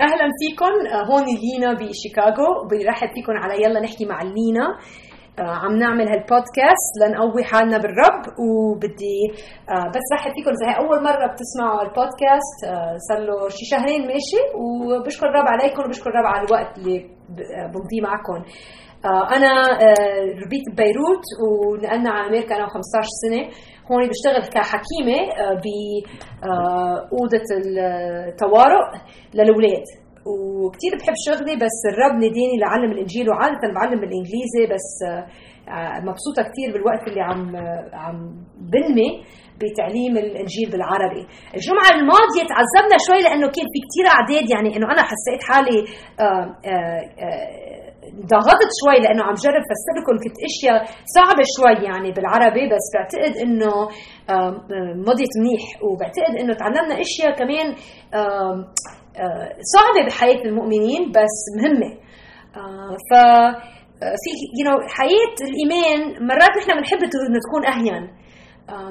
أهلا فيكم. آه، هون لينا بشيكاغو. برحب فيكم على يلا نحكي مع لينا. آه، عم نعمل هالبودكاست لنقوي حالنا بالرب. وبدي آه، بس رحب فيكم. إذا هي أول مرة بتسمعوا البودكاست صار له شي شهرين ماشي. وبشكر الرب عليكم وبشكر الرب على الوقت اللي بمضيه معكم. أنا ربيت ببيروت ونقلنا على أمريكا أنا 15 سنة هون بشتغل كحكيمة بأوضة الطوارئ للأولاد. وكثير بحب شغلي بس الرب نديني لعلم الإنجيل وعادة بعلم بالانجليزي بس آه، مبسوطة كثير بالوقت اللي عم عم بنمي بتعليم الانجيل بالعربي. الجمعة الماضية تعذبنا شوي لأنه كان في كثير أعداد يعني إنه أنا حسيت حالي آه، آه، ضغطت شوي لأنه عم جرب فسر لكم كنت أشياء صعبة شوي يعني بالعربي بس بعتقد إنه مضيت منيح. وبعتقد إنه تعلمنا أشياء كمان آه، صعبة بحياة المؤمنين بس مهمة. آه، ف آه، في يو نو حياة الإيمان مرات نحن بنحب تكون أهين.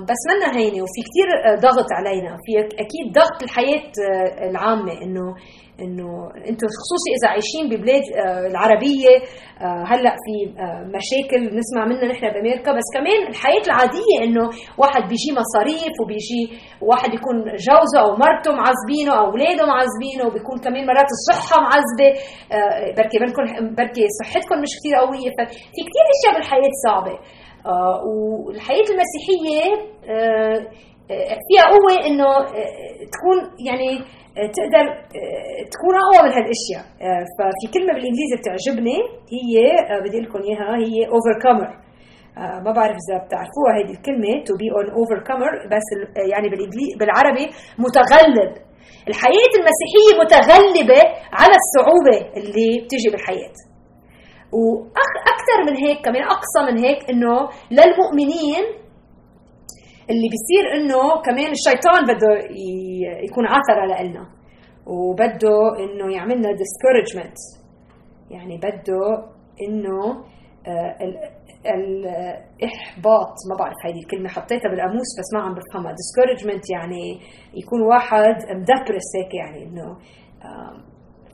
بس منا هينه وفي كثير ضغط علينا. في أكيد ضغط الحياة العامة إنه إنه أنتم خصوصي إذا عايشين ببلاد آه، العربية آه، هلأ في آه، مشاكل بنسمع منها نحن بأمريكا. بس كمان الحياة العادية إنه واحد بيجي مصاريف وبيجي واحد يكون جوزه أو مرته معذبينه أو أولاده معذبينه وبيكون كمان مرات الصحة معذبه بركي بركي صحتكم مش كثير قوية. ففي كثير أشياء بالحياة صعبة. والحياة المسيحية فيها قوة إنه تكون يعني تقدر آه، تكون أقوى من هالأشياء. آه، ففي كلمة بالإنجليزي بتعجبني هي آه، بدي لكم إياها هي overcomer. ما بعرف إذا بتعرفوها هذه الكلمة to be an overcomer بس يعني بالعربي متغلب. الحياة المسيحية متغلبة على الصعوبة اللي بتيجي بالحياة. وأكثر من هيك كمان أقصى من هيك إنه للمؤمنين اللي بيصير إنه كمان الشيطان بده يكون عثره لنا وبده إنه يعملنا discouragement. يعني بده إنه آه، الاحباط ما بعرف هيدي الكلمة حطيتها بالقاموس بس ما عم بفهمها. discouragement يعني يكون واحد مدبرس هيك يعني إنه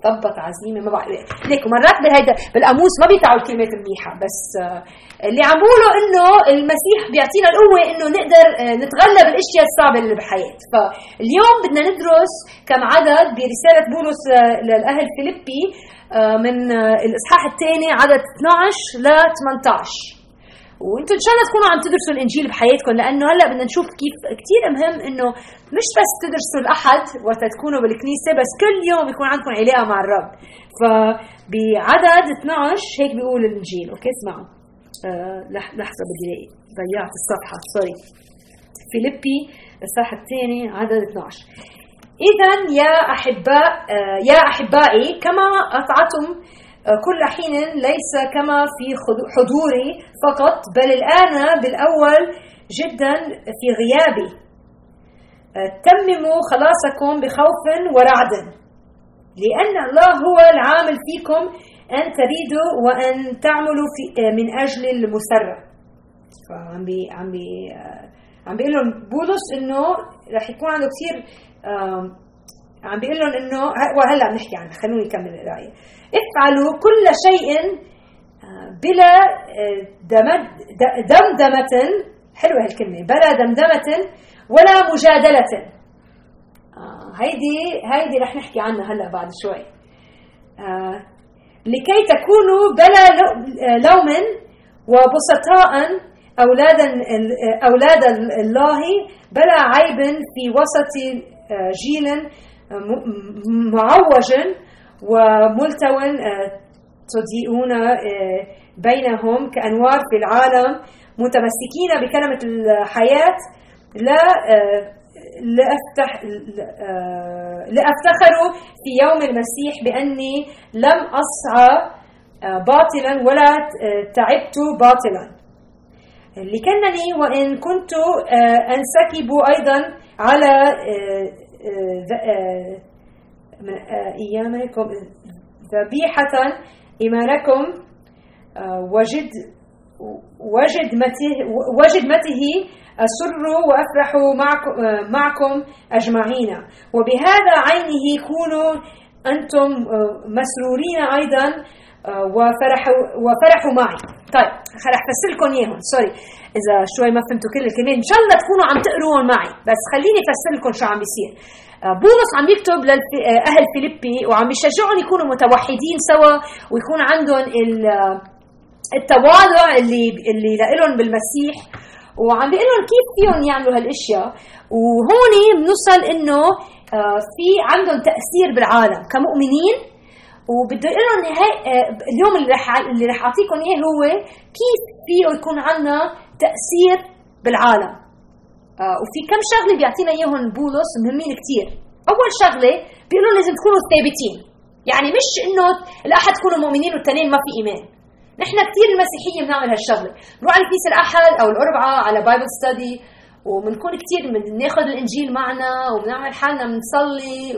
ضبط عزيمه ما بعرف. ليك مرات بهيدا بالقاموس ما بيتعوا الكلمات المنيحه بس آه، اللي عم بقوله إنه المسيح بيعطينا القوة إنه نقدر آه، نتغلب الأشياء الصعبة اللي بالحياة. فاليوم بدنا ندرس كم عدد برسالة بولس آه، للأهل فيليبي من الإصحاح الثاني عدد 12 ل 18 وأنتم ان شاء الله تكونوا عم تدرسوا الإنجيل بحياتكم لأنه هلأ بدنا نشوف كيف كثير مهم إنه مش بس تدرسوا الأحد وقت تكونوا بالكنيسة بس كل يوم يكون عندكم علاقة مع الرب. فبعدد 12 هيك بيقول الإنجيل. okay اسمعوا. آه لحظة بدي ضيعت الصفحة sorry. فيليبي الصفحة الثاني عدد 12 إذا يا أحباء آه يا أحبائي كما أطعتم كل حين ليس كما في حضوري فقط بل الآن بالأول جدا في غيابي. آه، تمموا خلاصكم بخوف ورعد لأن الله هو العامل فيكم أن تريدوا وأن تعملوا في آه، من أجل المسرة فعم بي عم بي عم بيقول لهم بولس إنه رح يكون عنده كثير عم بيقول لهم إنه وهلأ بنحكي عنها خلوني اكمل القراية. افعلوا كل شيء آه، بلا آه، دمدمة حلوة هالكلمة بلا دمدمة ولا مجادلة. آه، هيدي هيدي رح نحكي عنها هلأ بعد شوي. لكي تكونوا بلا لوم وبسطاء أولادا أولاد الله بلا عيب في وسط جيل معوج وملتو آه، تضيئون آه، بينهم كأنوار في العالم متمسكين بكلمة الحياة. لا آه، لأفتح لأفتخر في يوم المسيح بأني لم أسعى باطلا ولا تعبت باطلا. لكنني وإن كنت أنسكب أيضا على أيامكم ذبيحة إيمانكم آه، وجد وجدمته وجدمته أسر وأفرح معكم, آه، معكم أجمعين. وبهذا عينه كونوا أنتم آه، مسرورين أيضا. آه، وفرحوا وفرحوا معي. طيب رح افسر لكم إياهم. سوري إذا شوي ما فهمتوا كل الكلمات إن شاء الله تكونوا عم تقروهم معي. بس خليني أفسر لكم شو عم بيصير. آه، بولس عم يكتب لاهل فيليبي وعم يشجعهم يكونوا متوحدين سوا ويكون عندهم التواضع اللي اللي لهم بالمسيح. وعم بيقول لهم كيف فيهم يعملوا هالأشياء. وهون بنوصل إنه آه، في عندهم تأثير بالعالم. كمؤمنين وبده يقول لهم آه، اليوم اللي رح اللي رح أعطيكم إياه هو كيف فيه يكون عندنا تأثير بالعالم. آه، وفي كم شغلة بيعطينا إياهم بولس مهمين كثير أول شغلة بيقول لهم لازم تكونوا ثابتين. يعني مش إنه الأحد تكونوا مؤمنين والتنين ما في إيمان. نحن كثير المسيحية بنعمل هالشغلة. نروح على الكنيسه الأحد أو الاربعاء على بايبل ستدي وبنكون كثير بناخذ الإنجيل معنا وبنعمل حالنا بنصلي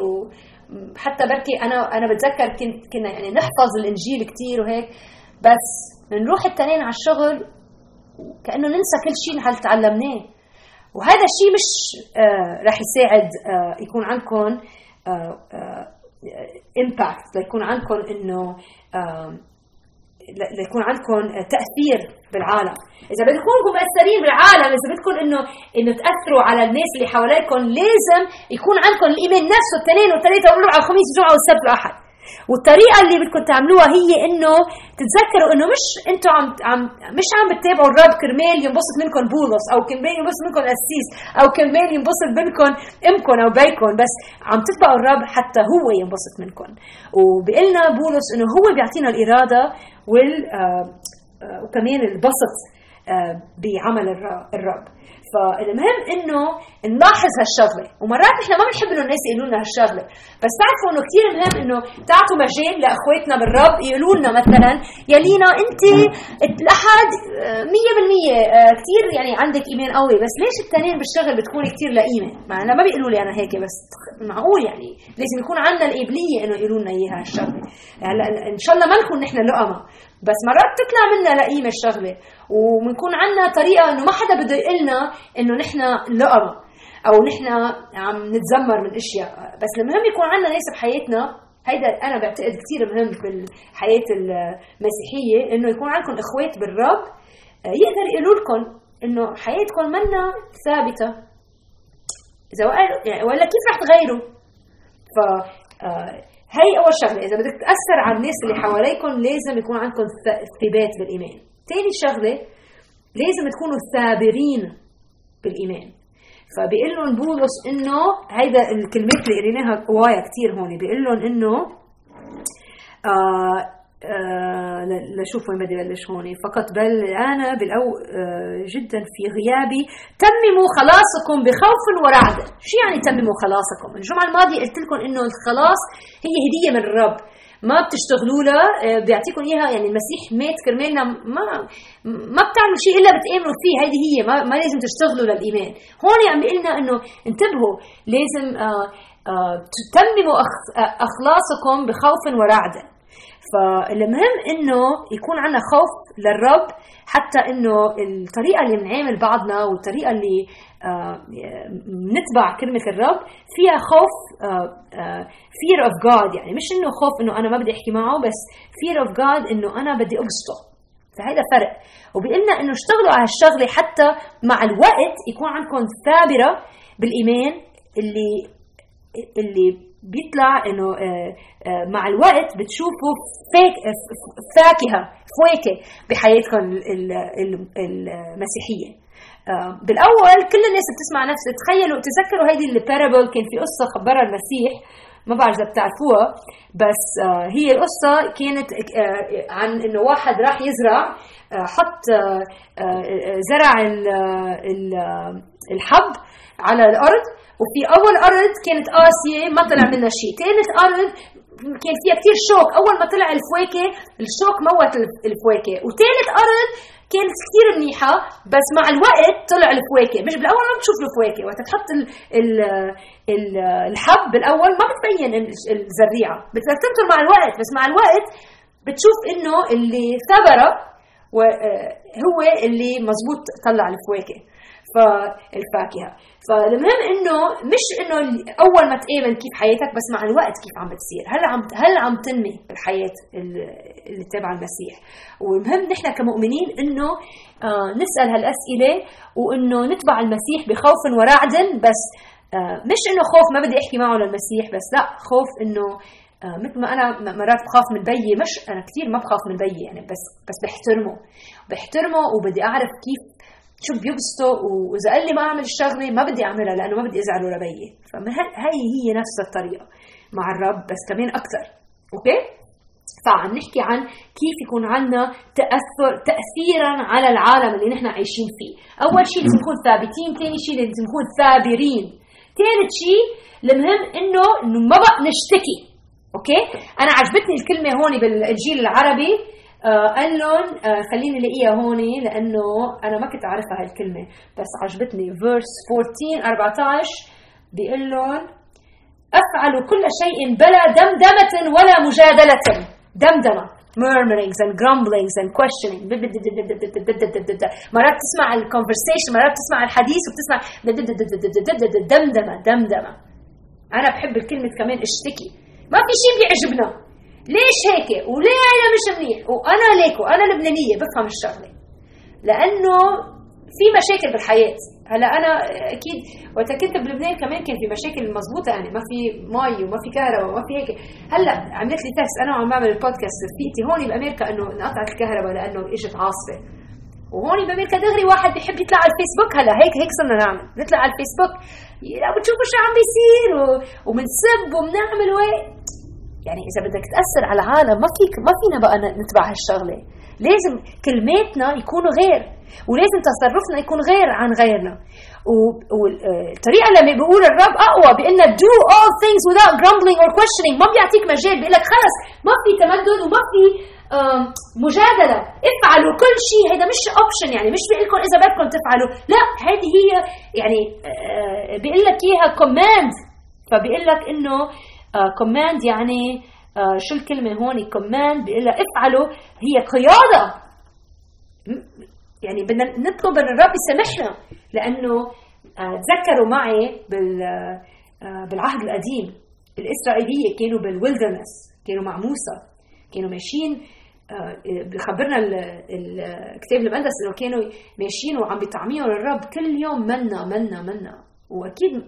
وحتى بركي أنا أنا بتذكر كنا يعني نحفظ الإنجيل كثير وهيك بس بنروح التنين على الشغل كانه ننسى كل شيء نحن تعلمناه. وهذا الشيء مش آه رح يساعد آه يكون عندكم آه آه امباكت ليكون عندكم إنه آه ليكون عندكم تأثير بالعالم. إذا بدكم تكونوا مؤثرين بالعالم إذا بدكم انه إنه تأثروا على الناس اللي حواليكم لازم يكون عندكم الايمان نفسه اثنين وثلاثه والربع والخميس والجمعة والسبت والأحد. والطريقة اللي بدكم تعملوها هي إنه تتذكروا إنه مش أنتم عم عم مش عم بتتابعوا الرب كرمال ينبسط منكم بولس أو كرمال ينبسط منكم قسيس أو كرمال ينبسط منكم إمكم أو بيكم بس عم تتبعوا الرب حتى هو ينبسط منكم. وبيقلنا بولس إنه هو بيعطينا الإرادة وال آه، آه، وكمان البسط آه، بعمل الرب فالمهم إنه نلاحظ هالشغلة. ومرات إحنا ما بنحب إنه الناس يقولوا لنا هالشغلة. بس تعرفوا إنه كثير مهم إنه تعطوا مجال لأخواتنا بالرب يقولوا لنا مثلا يا لينا انت الاحد 100% كثير يعني عندك إيمان قوي. بس ليش التنين بالشغل بتكوني كثير لئيمه؟ مع إنه ما بيقولوا لي أنا هيك بس معقول يعني. لازم يكون عندنا القابلية إنه يقولوا لنا إياها هالشغلة. هلأ إن شاء الله ما نكون نحن لقمة. بس مرات تطلع منا لئيمه الشغلة. وبنكون عندنا طريقة إنه ما حدا بده يقول لنا إنه نحن لقمه أو نحن عم نتذمر من أشياء. بس المهم يكون عندنا ناس بحياتنا هيدا أنا بعتقد كثير مهم بالحياة المسيحية إنه يكون عندكم إخوات بالرب آه، يقدر يقولوا لكم إنه حياتكم منا ثابتة. إذا يعني ولا كيف رح تغيروا؟ ف آه، هي أول شغلة. إذا بدك تأثر على الناس اللي حواليكم لازم يكون عندكم ثبات بالإيمان. ثاني شغلة لازم تكونوا ثابرين بالإيمان. فبيقول لهم بولس إنه هيدا الكلمات اللي قريناها قوايا كثير هون. بيقول لهم إنه آه آه لشوف وين بدي بلش هون. فقط بل أنا بالأو آه جدا في غيابي تمموا خلاصكم بخوف ورعد. شو يعني تمموا خلاصكم؟ الجمعة الماضية قلت لكم إنه الخلاص هي هدية من الرب. ما بتشتغلوا لها آه، بيعطيكم إياها يعني المسيح مات كرمالنا ما ما بتعملوا شيء إلا بتآمنوا فيه هيدي هي ما, ما لازم تشتغلوا للإيمان. هون عم بيقول لنا إنه انتبهوا لازم آه آه تتمموا أخلاصكم بخوف ورعد. فالمهم إنه يكون عندنا خوف للرب حتى إنه الطريقة اللي بنعامل بعضنا والطريقة اللي بنتبع آه كلمة الرب فيها خوف fear of God يعني مش إنه خوف إنه أنا ما بدي أحكي معه بس fear of God إنه أنا بدي ابسطه فهذا فرق. وبيقلنا إنه اشتغلوا على الشغله حتى مع الوقت يكون عندكم ثابرة بالإيمان اللي اللي بيطلع إنه آه، آه، مع الوقت بتشوفوا فاكهة فواكه بحياتكم المسيحية. آه، بالأول كل الناس بتسمع نفس تخيلوا تذكروا هيدي البارابل كان في قصة خبرها المسيح ما بعرف إذا بتعرفوها بس هي القصة كانت عن إنه واحد راح يزرع حط زرع الحب على الأرض وفي أول أرض كانت قاسيه ما طلع منها شيء. ثالث أرض كان فيها كثير شوك. أول ما طلع الفواكه الشوك موت الفواكه. وثالث أرض كانت كثير منيحة بس مع الوقت طلع الفواكه. مش بالأول ما بتشوف الفواكه وقت تحط ال ال ال الحب بالأول ما بتبين الزريعة. بدك تنطر مع الوقت بس مع الوقت بتشوف إنه اللي ثبرة آه، هو اللي مزبوط طلع الفواكه. فالفاكهه فالمهم إنه مش إنه أول ما تامن كيف حياتك بس مع الوقت كيف عم بتصير. هل عم هل عم تنمي بالحياة اللي تابعه المسيح. والمهم نحن كمؤمنين إنه آه نسأل هالأسئلة وإنه نتبع المسيح بخوف ورعد بس آه مش إنه خوف ما بدي أحكي معه للمسيح بس لأ خوف إنه آه مثل ما أنا مرات بخاف من بيي مش أنا كثير ما بخاف من بيي يعني بس بس بحترمه. بحترمه وبدي أعرف كيف شو بيبسطه وإذا قال لي ما أعمل الشغله ما بدي أعملها لأنه ما بدي أزعله لبيي. فهي هي نفس الطريقة مع الرب بس كمان أكثر. أوكي؟ فعم نحكي عن كيف يكون عندنا تأثر تأثير على العالم اللي نحن عايشين فيه. أول شيء لازم نكون ثابتين ثاني شيء لازم نكون ثابرين. ثالث شيء المهم إنه إنه ما بقى نشتكي. okay؟ أنا عجبتني الكلمة هون بالإنجيل العربي. آه قال لهم آه خليني الاقيها هون لأنه أنا ما كنت اعرفها هالكلمه بس عجبتني verse 14 14 بيقول لهم افعلوا كل شيء بلا دمدمه ولا مجادله دمدمه murmurings and grumblings and questioning مرات تسمع الكونفرسيشن مرات تسمع الحديث وبتسمع دمدمه دمدمه أنا بحب الكلمة كمان اشتكي ما في شيء بيعجبنا ليش هيك؟ وليه أنا مش منيح؟ وأنا ليك وأنا لبنانية بفهم الشغلة. لأنه في مشاكل بالحياة. هلا أنا أكيد وقت كنت بلبنان كمان كان في مشاكل مضبوطه يعني ما في مي وما في كهرباء وما في هيك. هلا عملت لي text أنا وعم بعمل البودكاست رفيقتي هون بأمريكا إنه انقطعت الكهرباء لأنه إجت عاصفة. وهون بأمريكا دغري واحد بيحب يطلع على الفيسبوك. هلا هيك هيك صرنا نعمل. نطلع على الفيسبوك. بتشوفوا شو عم بيصير وبنسب وبنعمل وهيك يعني إذا بدك تأثر على العالم ما فيك ما فينا بقى نتبع هالشغلة. لازم كلماتنا يكونوا غير ولازم تصرفنا يكون غير عن غيرنا. والطريقة اللي بيقول الرب أقوى بان do all things without grumbling or questioning. ما بيعطيك مجال بيقول لك خلص ما في تمدد وما في مجادلة. افعلوا كل شيء. هذا مش option يعني مش بيقول لكم إذا بدكم تفعلوا. لا هذه هي يعني بيقول لك إياها command فبيقول لك إنه command يعني شو الكلمة هون؟ command بيقول لك افعلوا. هي قيادة. يعني بدنا نطلب من الرب يسامحنا لأنه تذكروا معي بالعهد القديم. الإسرائيلية كانوا بال wilderness كانوا مع موسى. كانوا ماشيين بخبرنا الكتاب المقدس إنه كانوا ماشيين وعم بيطعميهم الرب كل يوم منا منا منا. وأكيد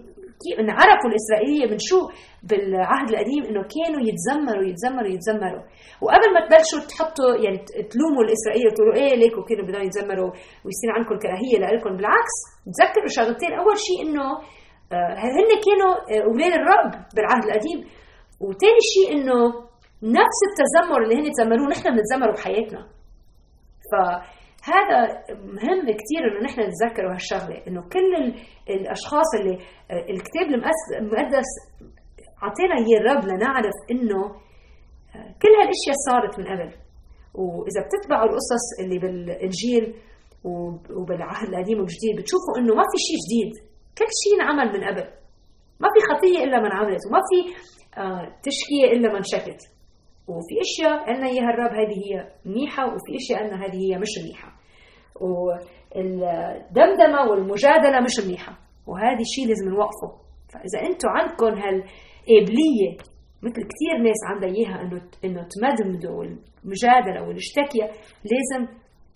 انعرفوا الإسرائيلية من شو؟ بالعهد القديم إنه كانوا يتذمروا يتذمروا يتذمروا وقبل ما تبلشوا تحطوا يعني تلوموا الإسرائيلية وتقولوا إيه ليكوا كانوا بدهم يتذمروا ويصير عندكم كراهية لكم بالعكس تذكروا شغلتين. أول شيء إنه هن كانوا أولاد الرب بالعهد القديم. وثاني شيء إنه نفس التذمر اللي هن تذمروه نحن بنتذمره بحياتنا. ف هذا مهم كثير إنه نحن نتذكر هالشغلة إنه كل الأشخاص اللي الكتاب المقدس أعطينا إياه الرب لنعرف إنه كل هالأشياء صارت من قبل. وإذا بتتبعوا القصص اللي بالإنجيل وبالعهد القديم والجديد بتشوفوا إنه ما في شيء جديد. كل شيء انعمل من قبل. ما في خطية إلا ما انعملت وما في تشكية إلا ما انشكت. وفي أشياء قالنا إياها الرب هذه هي منيحة وفي أشياء قالنا هذه هي مش منيحة. والدمدمة والمجادلة مش منيحة. وهذا الشيء لازم نوقفه. فإذا أنتم عندكم هالقابليه مثل كثير ناس عندها اياها إنه إنه تمدمدوا والمجادلة والاشتكيه لازم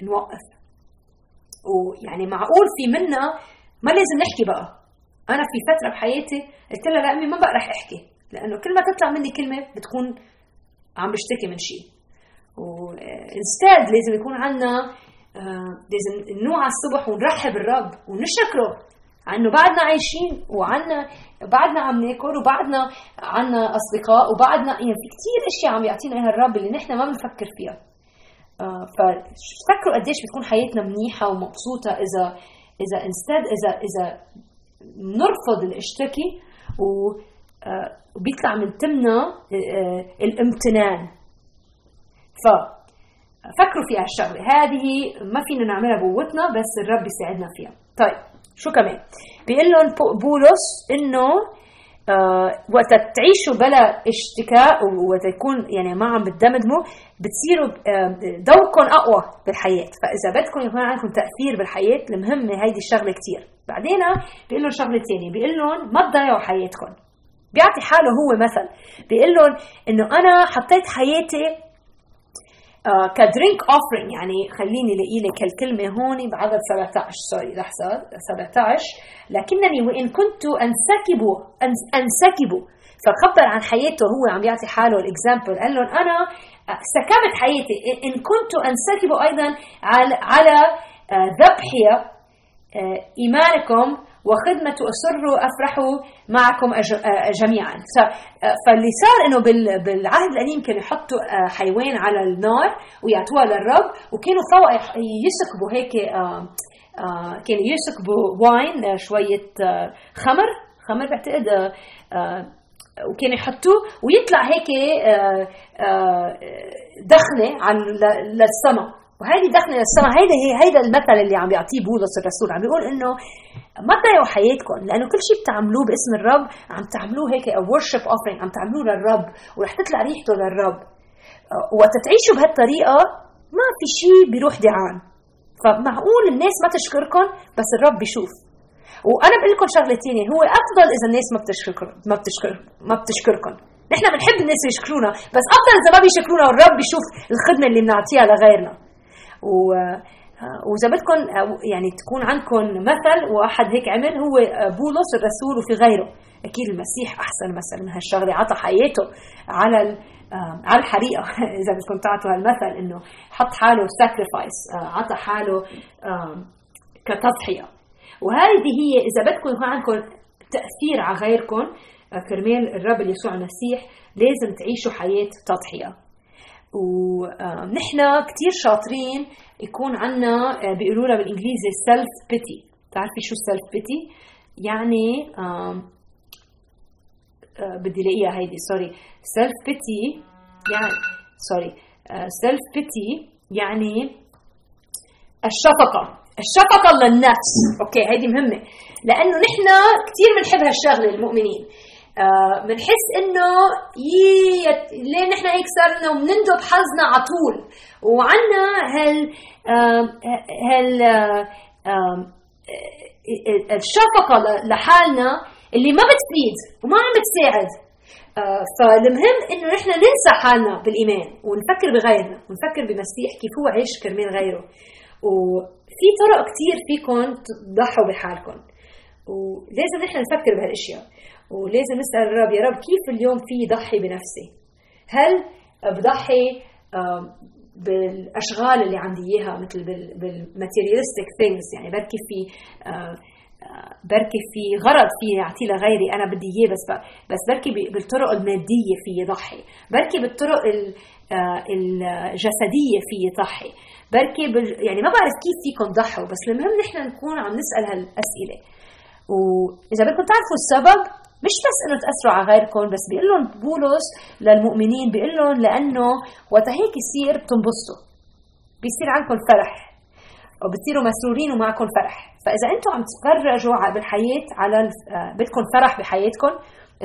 نوقف. ويعني معقول في منا ما لازم نحكي بقى. أنا في فترة بحياتي قلت لها لامي ما بقى رح أحكي. لأنه كل ما تطلع مني كلمة بتكون عم بشتكي من شيء. وإنستاد لازم يكون عندنا لازم نوعى الصبح ونرحب الرب ونشكره. عنه بعدنا عايشين وعنا بعدنا عم ناكل وبعدنا عنا أصدقاء وبعدنا يعني في كثير أشياء عم يعطينا إياها الرب اللي نحن ما بنفكر فيها. ففكروا قديش بتكون حياتنا منيحة ومبسوطة اذا إذا انستاد اذا إذا بنرفض الاشتكي و وبيطلع من تمنا الامتنان. ففكروا في هالشغلة هذه ما فينا نعملها بقوتنا بس الرب يساعدنا فيها. طيب شو كمان؟ بيقول لهم بولس إنه آه وقت تعيشوا بلا اشتكاء وقت يكون يعني ما عم بتدمدموا بتصيروا آه ذوقكم أقوى بالحياة. فإذا بدكم يكون عندكم تأثير بالحياة المهمة هيدي الشغلة كثير بعدين بيقول لهم شغلة ثانية بيقول لهم ما تضيعوا حياتكم. بيعطي حاله هو مثل. بيقول لهم إنه أنا حطيت حياتي آه ك drink offering يعني خليني لاقي لك الكلمة هون بعدد 17 sorry لحظه 17 لكنني وإن كنت أنسكب أنسكب فخبر عن حياته هو عم يعطي حاله ال example قال لهم أنا سكبت حياتي. إن كنت أنسكب أيضا على على آه ذبحي آه إيمانكم وخدمة أسر أفرح معكم جميعا. فاللي صار أنه بالعهد القديم كانوا يحطوا حيوان على النار ويعطوها للرب وكانوا فوق يسكبوا هيك كانوا يسكبوا واين شوية خمر خمر بعتقد وكانوا يحطوه ويطلع هيك دخنه على للسما وهيدي دخنه للسما هيدا هي هيدا المثل اللي عم يعطيه بولس الرسول. عم بيقول إنه ما تضيعوا حياتكم لأنه كل شيء بتعملوه باسم الرب عم تعملوه هيك ورشيب اوفرينج عم تعملوه للرب ورح تطلع ريحته للرب. وقت تعيشوا بهالطريقة ما في شيء بيروح دعان. فمعقول الناس ما تشكركم بس الرب بيشوف. وأنا بقول لكم شغلة ثانية هو أفضل إذا الناس ما بتشكر ما بتشكر ما بتشكركم نحن بنحب الناس يشكرونا بس أفضل إذا ما بيشكرونا والرب بيشوف الخدمة اللي بنعطيها لغيرنا. و وإذا بدكم يعني تكون عندكم مثل وأحد هيك عمل هو بولس الرسول وفي غيره. أكيد المسيح أحسن مثل من هالشغلة عطى حياته على على الحريقة. إذا بدكم تعطوا هالمثل إنه حط حاله ساكريفايس عطى حاله كتضحية. وهذه هي إذا بدكم يكون عندكم تأثير على غيركم كرمال الرب يسوع المسيح لازم تعيشوا حياة تضحية. ونحن كثير شاطرين يكون عنا بيقولوا لها بالإنجليزي self pity بتعرفي شو self pity يعني بدي ألاقيها هيدي sorry self pity يعني sorry self pity يعني الشفقة. الشفقة للنفس. أوكي هيدي مهمة. لأنه نحن كثير بنحب هالشغلة المؤمنين. بنحس آه انه يي ليه نحن هيك صرنا وبنندب حظنا على طول وعنا هال هال الشفقه لحالنا اللي ما بتفيد وما عم بتساعد فالمهم إنه نحن ننسى حالنا بالايمان ونفكر بغيرنا ونفكر بمسيح كيف هو عيش كرمال غيره وفي طرق كثير فيكم تضحوا بحالكم ولازم نحن نفكر بهالاشياء ولازم نسأل الرب يا رب كيف اليوم في ضحي بنفسي؟ هل بضحي بالأشغال اللي عندي إياها مثل بال materialistic things يعني بركي في بركي في غرض في أعطيه لغيري أنا بدي إياه بس بس بركي بالطرق المادية في ضحي بركي بالطرق الجسدية في ضحي بركي بال يعني ما بعرف كيف فيكم تضحوا بس المهم نحن نكون عم نسأل هالأسئلة وإذا بدكم تعرفوا السبب مش بس إنه تأثروا على غيركم بس بيقول لهم بولس للمؤمنين بيقول لهم لأنه وقت هيك يصير بتنبسطوا. بيصير عندكم فرح وبتصيروا مسرورين ومعكم فرح. فإذا أنتم عم تتفرجوا بالحياة على بدكم فرح بحياتكم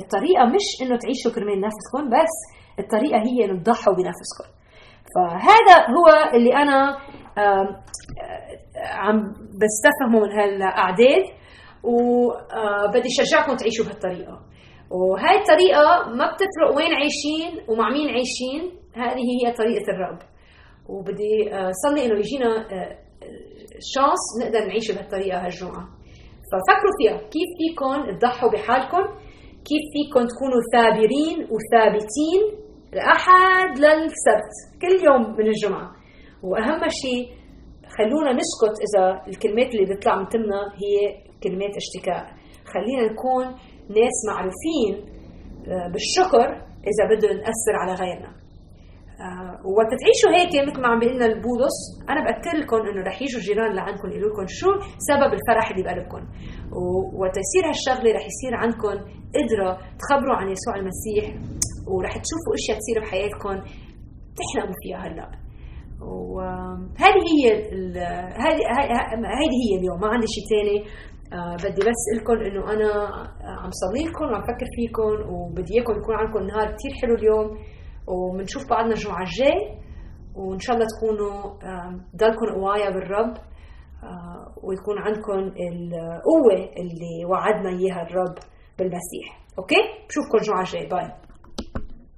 الطريقة مش إنه تعيشوا كرمال نفسكم بس الطريقة هي إنه تضحوا بنفسكم. فهذا هو اللي أنا عم بستفهمه من هالأعداد. وبدي شجعكم تعيشوا بهالطريقة. وهاي الطريقة ما بتفرق وين عايشين ومع مين عايشين هذه هي طريقة الرب. وبدي صلي إنه يجينا شانس نقدر نعيش بهالطريقة هالجمعة. ففكروا فيها كيف فيكم تضحوا بحالكم كيف فيكم تكونوا ثابرين وثابتين الاحد للسبت كل يوم من الجمعة. وأهم شيء خلونا نسكت إذا الكلمات اللي بتطلع من تمنا هي كلمات اشتكاء خلينا نكون ناس معروفين بالشكر اذا بدنا ناثر على غيرنا وقت تعيشوا هيك مثل ما عم بيقول لنا البولس أنا باكد لكم انه رح يجوا الجيران لعندكم يقولوا لكم شو سبب الفرح اللي بقلبكم وقت يصير هالشغله رح يصير عندكم قدره تخبروا عن يسوع المسيح ورح تشوفوا اشياء تصير بحياتكم تحلموا فيها هلا وهذه هي هذه هي اليوم ما عندي شيء ثاني آه بدي بس لكم إنه أنا عم صلي لكم وعم فكر فيكم وبدي إياكم يكون عندكم نهار كثير حلو اليوم وبنشوف بعضنا الجمعة الجاي وإن شاء الله تكونوا ضلكم قوايا بالرب آه، ويكون عندكم القوة اللي وعدنا إياها الرب بالمسيح. okay؟ بشوفكم الجمعة الجاي. bye.